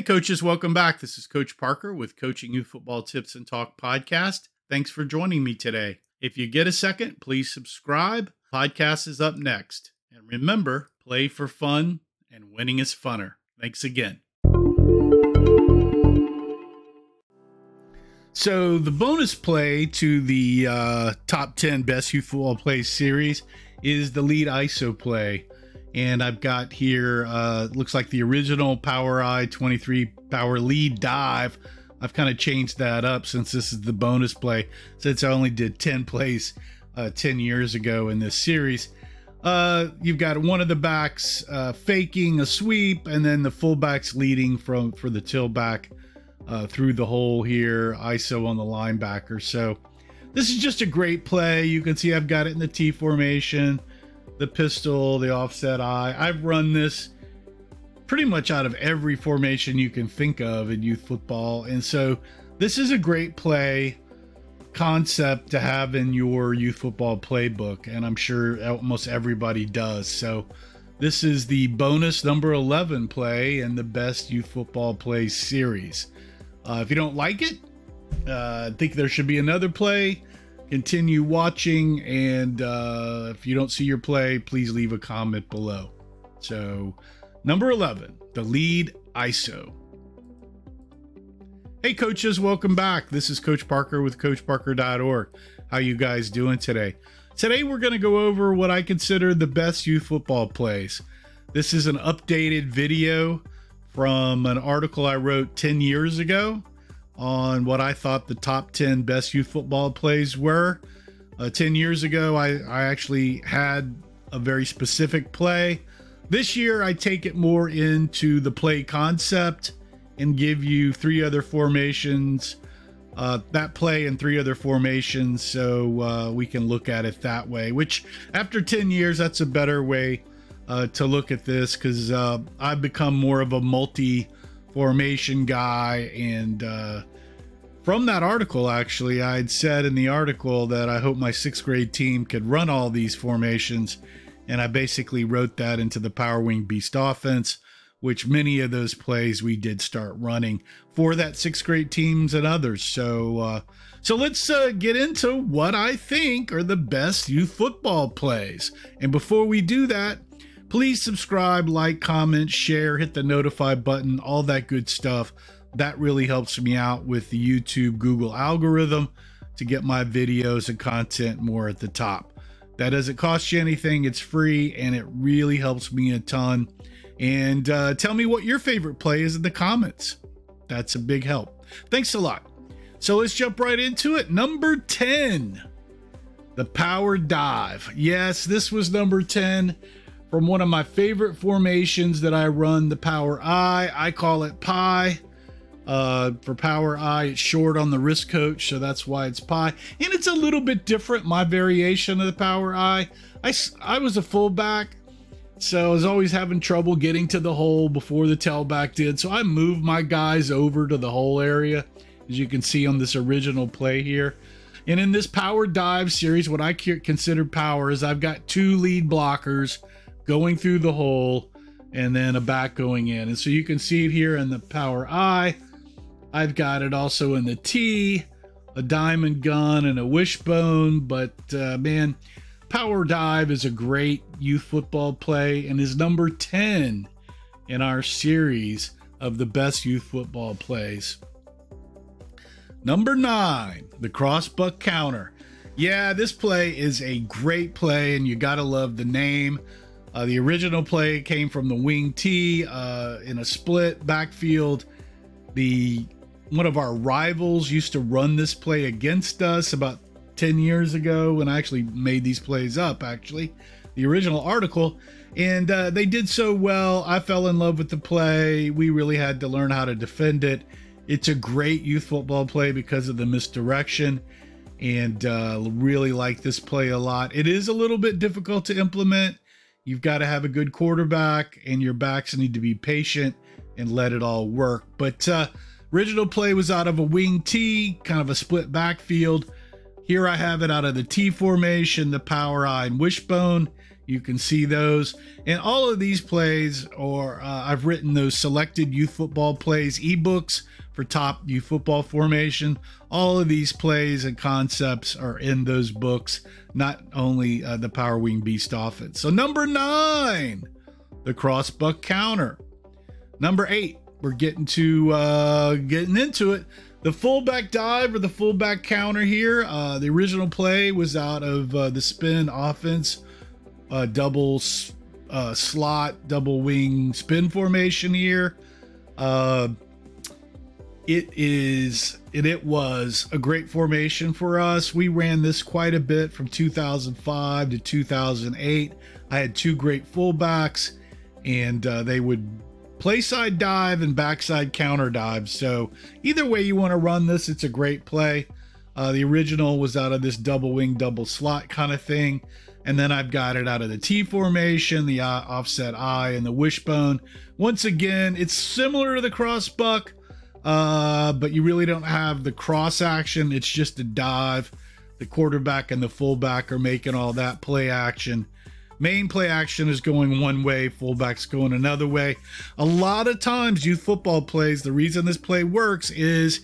Hey, coaches, welcome back. This is Coach Parker with Coaching Youth Football Tips and Talk podcast. Thanks for joining me today. If you get a second, please subscribe. Podcast is up next. And remember, play for fun, and winning is funner. Thanks again. So, the bonus play to the uh, top 10 best youth football plays series is the lead ISO play and I've got here uh, looks like the original Power I 23 Power Lead Dive. I've kind of changed that up since this is the bonus play, since I only did 10 plays uh, 10 years ago in this series. Uh, you've got one of the backs uh, faking a sweep, and then the fullbacks leading from for the tailback uh, through the hole here. ISO on the linebacker. So this is just a great play. You can see I've got it in the T formation the pistol, the offset eye. I've run this pretty much out of every formation you can think of in youth football. And so this is a great play concept to have in your youth football playbook. And I'm sure almost everybody does. So this is the bonus number 11 play in the best youth football play series. Uh, if you don't like it, uh, think there should be another play continue watching. And uh, if you don't see your play, please leave a comment below. So, number 11, the lead ISO. Hey, coaches, welcome back. This is Coach Parker with CoachParker.org. How you guys doing today? Today, we're going to go over what I consider the best youth football plays. This is an updated video from an article I wrote 10 years ago on what I thought the top 10 best youth football plays were. Uh, 10 years ago, I, I actually had a very specific play. This year, I take it more into the play concept and give you three other formations, uh, that play and three other formations, so uh, we can look at it that way. Which, after 10 years, that's a better way uh, to look at this because uh, I've become more of a multi formation guy and uh, from that article, actually, I had said in the article that I hope my sixth grade team could run all these formations. And I basically wrote that into the Power Wing Beast offense, which many of those plays we did start running for that sixth grade teams and others. So, uh, so let's uh, get into what I think are the best youth football plays. And before we do that, please subscribe, like, comment, share, hit the notify button, all that good stuff that really helps me out with the YouTube Google algorithm to get my videos and content more at the top. That doesn't cost you anything, it's free, and it really helps me a ton. And uh, tell me what your favorite play is in the comments. That's a big help. Thanks a lot. So let's jump right into it. Number 10, the power dive. Yes, this was number 10 from one of my favorite formations that I run, the power I. I call it pi. Uh, for Power I, it's short on the wrist coach, so that's why it's pi. And it's a little bit different, my variation of the Power Eye. I, I was a fullback, so I was always having trouble getting to the hole before the tailback did. So I moved my guys over to the hole area, as you can see on this original play here. And in this power dive series, what I consider power is I've got two lead blockers going through the hole and then a back going in. And so you can see it here in the power I. I've got it also in the T, a diamond gun, and a wishbone. But uh, man, Power Dive is a great youth football play and is number 10 in our series of the best youth football plays. Number nine, the crossbuck counter. Yeah, this play is a great play, and you gotta love the name. Uh, the original play came from the wing T uh, in a split backfield. The one of our rivals used to run this play against us about 10 years ago when I actually made these plays up, actually, the original article. And uh, they did so well. I fell in love with the play. We really had to learn how to defend it. It's a great youth football play because of the misdirection and uh, really like this play a lot. It is a little bit difficult to implement. You've got to have a good quarterback, and your backs need to be patient and let it all work. But uh, Original play was out of a wing T, kind of a split backfield. Here I have it out of the T formation, the power I and wishbone. You can see those. And all of these plays, or uh, I've written those selected youth football plays ebooks for top youth football formation. All of these plays and concepts are in those books, not only uh, the Power Wing Beast offense. So, number nine, the cross buck counter. Number eight, we're getting to uh, getting into it. The fullback dive or the fullback counter here. Uh, the original play was out of uh, the spin offense, uh, double uh, slot, double wing spin formation here. Uh, it is and it was a great formation for us. We ran this quite a bit from 2005 to 2008. I had two great fullbacks, and uh, they would play side dive and backside counter dive. So either way you want to run this, it's a great play. Uh, the original was out of this double wing, double slot kind of thing. And then I've got it out of the T formation, the uh, offset I, and the wishbone. Once again, it's similar to the cross buck, uh, but you really don't have the cross action. It's just a dive. The quarterback and the fullback are making all that play action. Main play action is going one way, fullback's going another way. A lot of times, youth football plays, the reason this play works is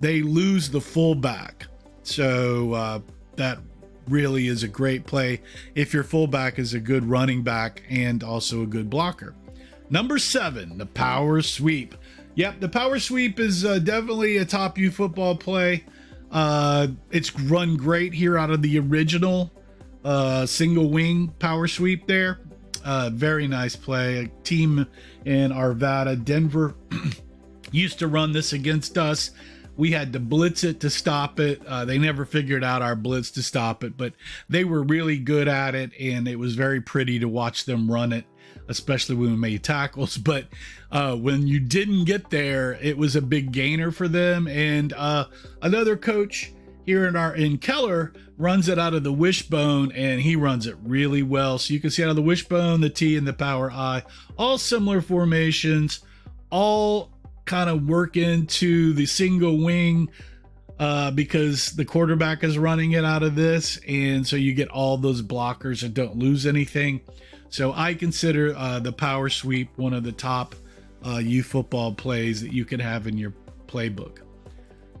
they lose the fullback. So uh, that really is a great play if your fullback is a good running back and also a good blocker. Number seven, the power sweep. Yep, the power sweep is uh, definitely a top youth football play. Uh, it's run great here out of the original uh, single wing power sweep there. Uh, very nice play. A team in Arvada, Denver, used to run this against us. We had to blitz it to stop it. Uh, they never figured out our blitz to stop it, but they were really good at it, and it was very pretty to watch them run it, especially when we made tackles. But uh, when you didn't get there, it was a big gainer for them. And uh, another coach here in our in Keller runs it out of the wishbone and he runs it really well. So you can see out of the wishbone, the T and the power I, all similar formations, all kind of work into the single wing uh, because the quarterback is running it out of this. And so you get all those blockers and don't lose anything. So I consider uh, the power sweep one of the top uh, youth football plays that you can have in your playbook.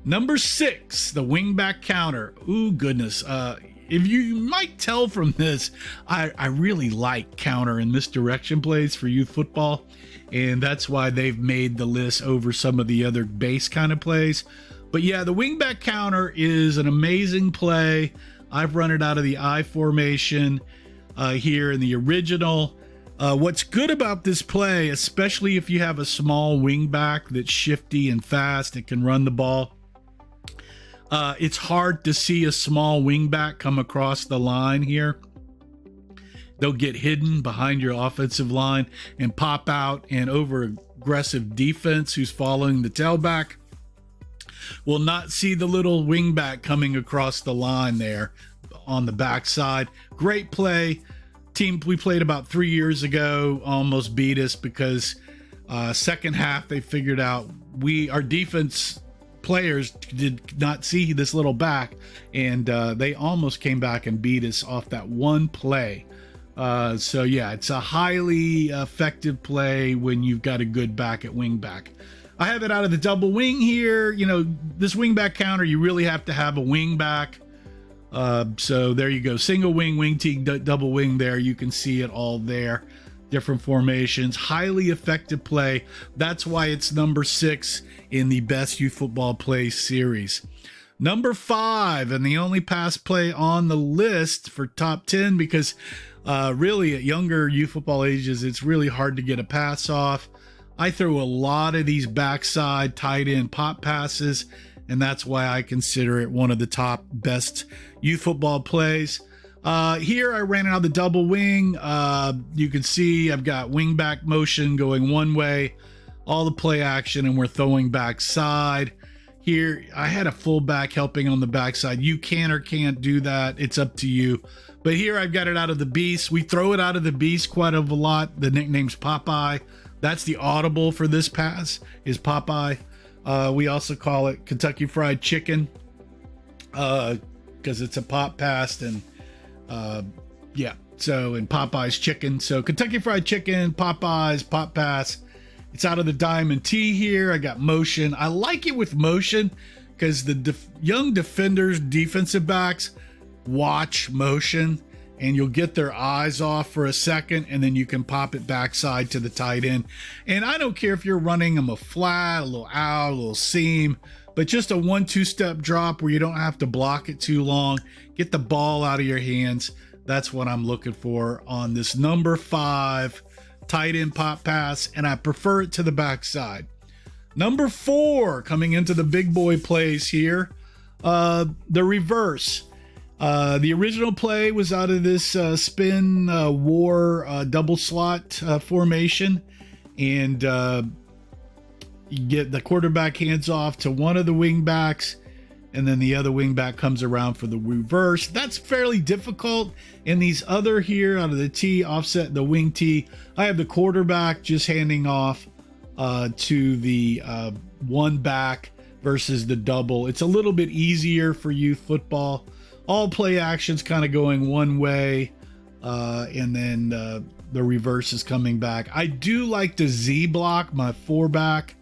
Number six, the wingback counter. Ooh, goodness. Uh, if you, might tell from this, I, I really like counter and misdirection plays for youth football. And that's why they've made the list over some of the other base kind of plays. But yeah, the wingback counter is an amazing play. I've run it out of the I formation uh, here in the original. Uh, what's good about this play, especially if you have a small wingback that's shifty and fast, it can run the ball uh, it's hard to see a small wingback come across the line here. They'll get hidden behind your offensive line and pop out, and over aggressive defense who's following the tailback will not see the little wingback coming across the line there on the backside. Great play. Team we played about three years ago almost beat us because uh, second half they figured out we our defense players did not see this little back, and uh, they almost came back and beat us off that one play. Uh, so yeah, it's a highly effective play when you've got a good back at wing back. I have it out of the double wing here. You know, this wing back counter, you really have to have a wing back. Uh, so there you go, single wing, wing T, d- double wing. There you can see it all there different formations, highly effective play. That's why it's number six in the best youth football play series. Number five, and the only pass play on the list for top 10 because uh, really at younger youth football ages, it's really hard to get a pass off. I throw a lot of these backside tight end pop passes, and that's why I consider it one of the top best youth football plays. Uh, here I ran out the double wing. Uh, you can see I've got wing back motion going one way, all the play action, and we're throwing back side. Here I had a fullback helping on the backside. You can or can't do that. It's up to you. But here I've got it out of the beast. We throw it out of the beast quite a lot. The nickname's Popeye. That's the audible for this pass is Popeye. Uh, we also call it Kentucky Fried Chicken because uh, it's a pop pass and uh, yeah. So, in Popeye's chicken. So, Kentucky Fried Chicken, Popeye's, Pop Pass. It's out of the Diamond T here. I got motion. I like it with motion because the def- young defenders, defensive backs, watch motion and you'll get their eyes off for a second and then you can pop it backside to the tight end. And I don't care if you're running them a flat, a little out, a little seam, but just a one two step drop where you don't have to block it too long. Get the ball out of your hands. That's what I'm looking for on this number five tight end pop pass, and I prefer it to the backside. Number four, coming into the big boy plays here, uh, the reverse. Uh, the original play was out of this uh, spin uh, war uh, double slot uh, formation, and uh, you get the quarterback hands off to one of the wingbacks, and then the other wingback comes around for the reverse. That's fairly difficult. In these other here, out of the T, offset the wing T, I have the quarterback just handing off to the one back versus the double. It's a little bit easier for youth football all play actions kind of going one way, uh, and then uh, the reverse is coming back. I do like to Z block my four back,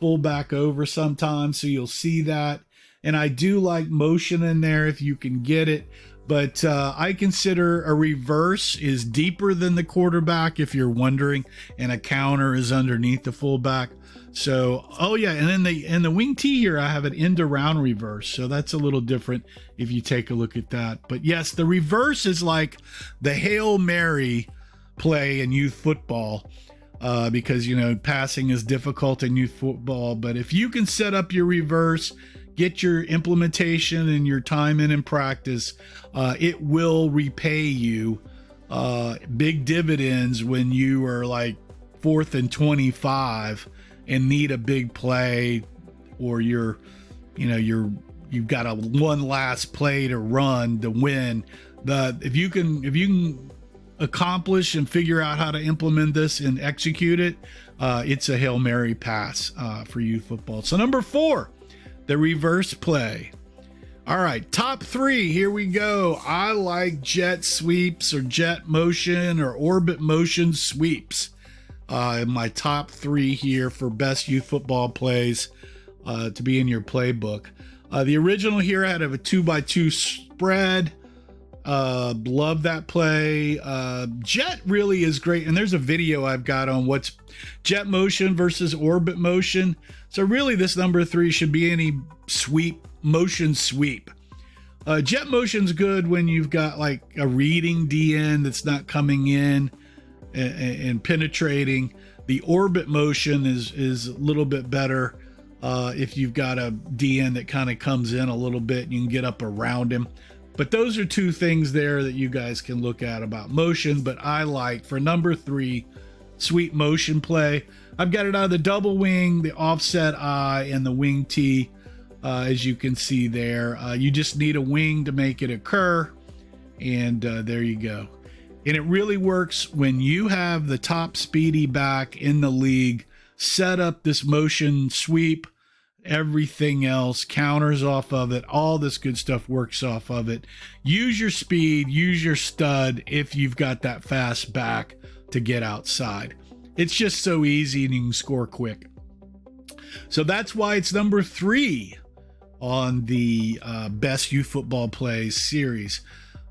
full back over sometimes, so you'll see that. And I do like motion in there if you can get it. But uh, I consider a reverse is deeper than the quarterback if you're wondering, and a counter is underneath the fullback. So, oh yeah, and then the in the wing T here, I have an end around reverse. So that's a little different if you take a look at that. But yes, the reverse is like the Hail Mary play in youth football. Uh, because you know passing is difficult in youth football, but if you can set up your reverse, get your implementation and your time in and practice, uh, it will repay you uh, big dividends when you are like fourth and 25 and need a big play or you're you know you're you've got a one last play to run to win. The if you can if you can accomplish and figure out how to implement this and execute it uh, it's a hail mary pass uh, for youth football. So number four the reverse play all right top three here we go i like jet sweeps or jet motion or orbit motion sweeps uh, my top three here for best youth football plays uh, to be in your playbook. Uh, the original here had a two by two spread. Uh, love that play. Uh, jet really is great, and there's a video I've got on what's jet motion versus orbit motion. So really, this number three should be any sweep motion sweep. Uh, jet motion's good when you've got like a reading DN that's not coming in and, and penetrating. The orbit motion is is a little bit better uh, if you've got a DN that kind of comes in a little bit. You can get up around him. But those are two things there that you guys can look at about motion. But I like for number three, sweep motion play. I've got it out of the double wing, the offset I, and the wing T. Uh, as you can see there, uh, you just need a wing to make it occur. And uh, there you go. And it really works when you have the top speedy back in the league set up this motion sweep, everything else counters off of it. All this good stuff works off of it. Use your speed, use your stud if you've got that fast back to get outside. It's just so easy and you can score quick. So that's why it's number three on the uh, best youth football plays series.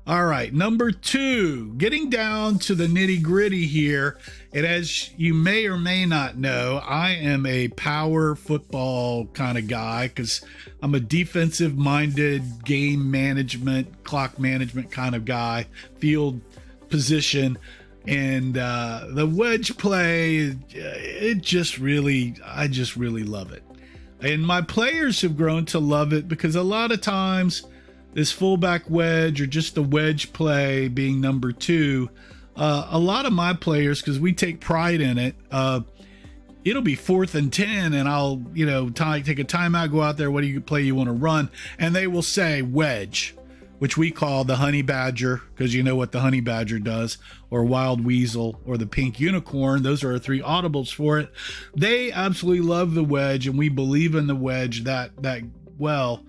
All right, number two, getting down to the nitty gritty here. And as you may or may not know, I am a power football kind of guy because I'm a defensive minded game management, clock management kind of guy, field position. And uh, the wedge play, it just really, I just really love it. And my players have grown to love it because a lot of times, this fullback wedge or just the wedge play being number two, uh, a lot of my players, because we take pride in it, uh, it'll be fourth and 10 and I'll, you know, t- take a timeout, go out there. What do you play you want to run? And they will say wedge, which we call the honey badger because you know what the honey badger does or wild weasel or the pink unicorn. Those are our three audibles for it. They absolutely love the wedge and we believe in the wedge that, that well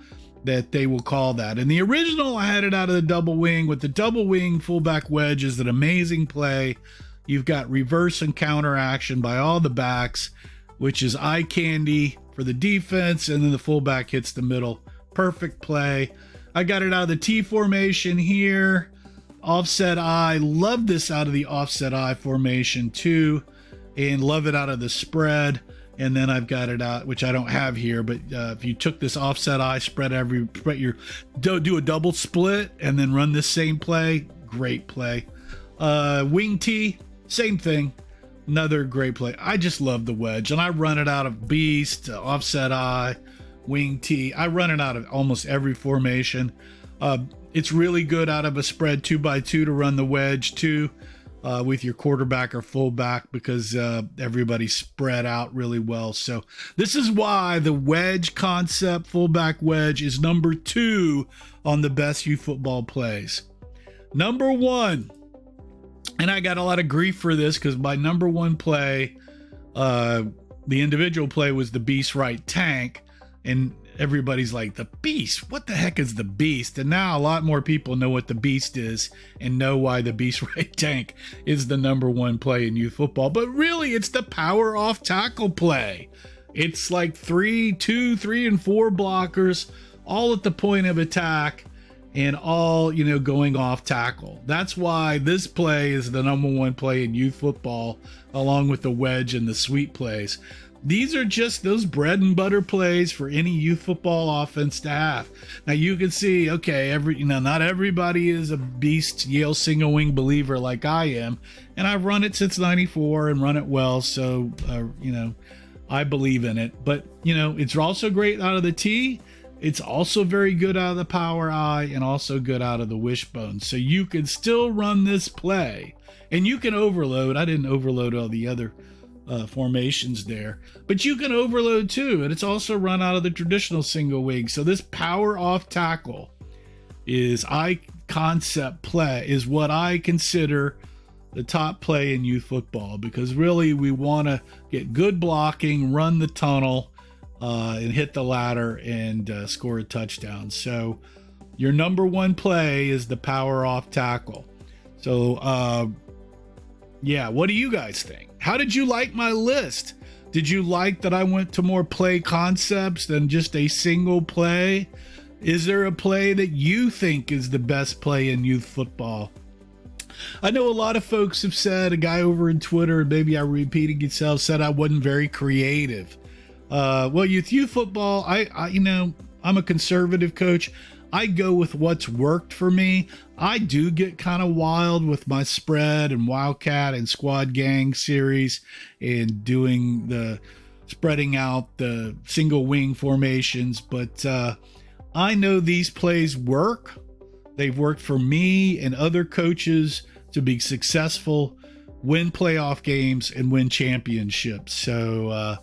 that they will call that. In the original, I had it out of the double wing. With the double wing fullback wedge is an amazing play. You've got reverse and counter action by all the backs, which is eye candy for the defense, and then the fullback hits the middle. Perfect play. I got it out of the T formation here. Offset I. Love this out of the offset I formation too. And love it out of the spread. And then I've got it out, which I don't have here, but uh, if you took this offset I, spread every, spread your, do, do a double split and then run this same play, great play. Uh, wing T, same thing. Another great play. I just love the wedge, and I run it out of beast, uh, offset I, wing T. I run it out of almost every formation. Uh, it's really good out of a spread two by two to run the wedge too, uh, with your quarterback or fullback because uh, everybody's spread out really well. So this is why the wedge concept, fullback wedge, is number two on the best U football plays. Number one and I got a lot of grief for this because my number one play, uh, the individual play was the Beast Right tank, and everybody's like, the Beast? What the heck is the Beast? And now a lot more people know what the Beast is and know why the Beast Right tank is the number one play in youth football. But really, it's the power off tackle play. It's like three, two, three, and four blockers all at the point of attack and all, you know, going off tackle. That's why this play is the number one play in youth football, along with the wedge and the sweep plays. These are just those bread and butter plays for any youth football offense to have. Now you can see, okay, every you know, not everybody is a beast Yale single wing believer like I am, and I've run it since '94 and run it well, so uh, you know, I believe in it. But you know, it's also great out of the T it's also very good out of the power I and also good out of the wishbone. So you can still run this play and you can overload. I didn't overload all the other uh, formations there, but you can overload too. And it's also run out of the traditional single wing. So this power off tackle is I concept play is what I consider the top play in youth football because really we want to get good blocking, run the tunnel, uh, and hit the ladder and uh, score a touchdown. So your number one play is the power off tackle. So uh, yeah, what do you guys think? How did you like my list? Did you like that I went to more play concepts than just a single play? Is there a play that you think is the best play in youth football? I know a lot of folks have said, a guy over in Twitter, maybe I'm repeating itself, said I wasn't very creative. Uh, well, youth youth football, I, I you know I'm a conservative coach. I go with what's worked for me. I do get kind of wild with my spread and wildcat and squad gang series and doing the spreading out the single wing formations, but uh, I know these plays work. They've worked for me and other coaches to be successful, win playoff games, and win championships. So, uh,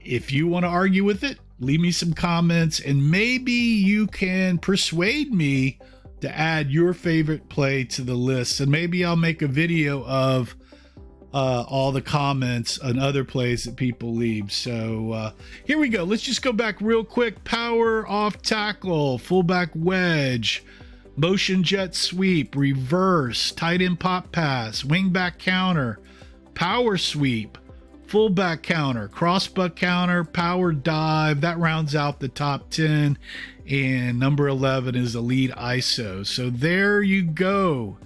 if you want to argue with it, leave me some comments and maybe you can persuade me to add your favorite play to the list. And maybe I'll make a video of uh, all the comments and other plays that people leave. So uh, here we go. Let's just go back real quick. Power off tackle, fullback wedge, motion jet sweep, reverse, tight end pop pass, wingback counter, power sweep, fullback counter, crossbuck counter, power dive. That rounds out the top 10. And number 11 is the lead ISO. So there you go.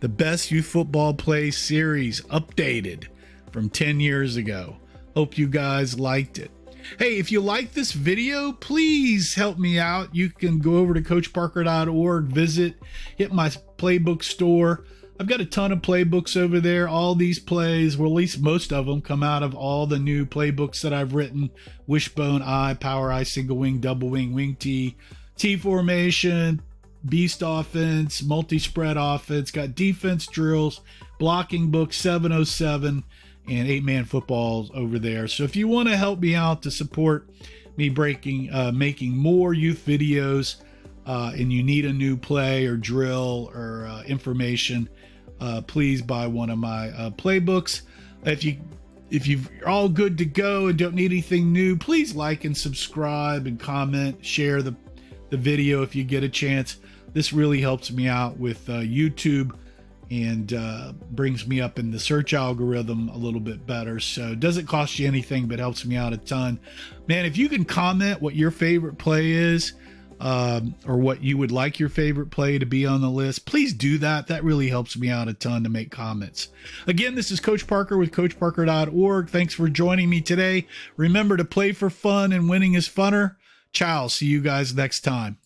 The best youth football play series updated from 10 years ago. Hope you guys liked it. Hey, if you like this video, please help me out. You can go over to coachparker.org, visit, hit my playbook store. I've got a ton of playbooks over there. All these plays, well, at least most of them, come out of all the new playbooks that I've written Wishbone I, Power I, Single Wing, Double Wing, Wing T, T Formation, Beast Offense, Multi Spread Offense, got defense drills, blocking book 707, and eight man footballs over there. So if you want to help me out to support me breaking, uh, making more youth videos, uh, and you need a new play or drill or uh, information, uh, please buy one of my uh, playbooks. If you if you're all good to go and don't need anything new, please like and subscribe and comment, share the the video if you get a chance. This really helps me out with uh, YouTube and uh, brings me up in the search algorithm a little bit better. So it doesn't cost you anything, but helps me out a ton. Man, if you can comment what your favorite play is, um, or what you would like your favorite play to be on the list, please do that. That really helps me out a ton to make comments. Again, this is Coach Parker with CoachParker.org. Thanks for joining me today. Remember to play for fun and winning is funner. Ciao. See you guys next time.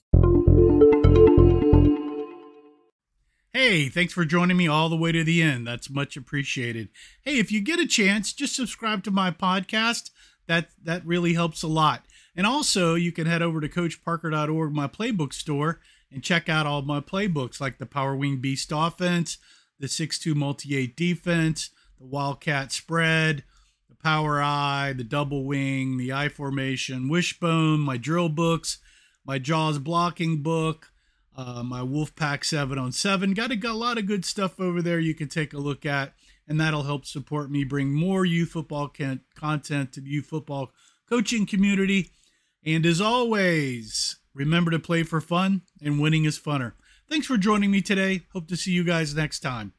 Hey, thanks for joining me all the way to the end. That's much appreciated. Hey, if you get a chance, just subscribe to my podcast. That that really helps a lot. And also, you can head over to coachparker.org, my playbook store, and check out all my playbooks like the Power Wing Beast offense, the 6-2 multi-8 defense, the Wildcat spread, the Power I, the double wing, the I formation, wishbone, my drill books, my Jaws blocking book, uh, my Wolfpack 7 on 7. Got a, got a lot of good stuff over there you can take a look at, and that'll help support me bring more youth football can- content to the youth football coaching community. And as always, remember to play for fun, and winning is funner. Thanks for joining me today. Hope to see you guys next time.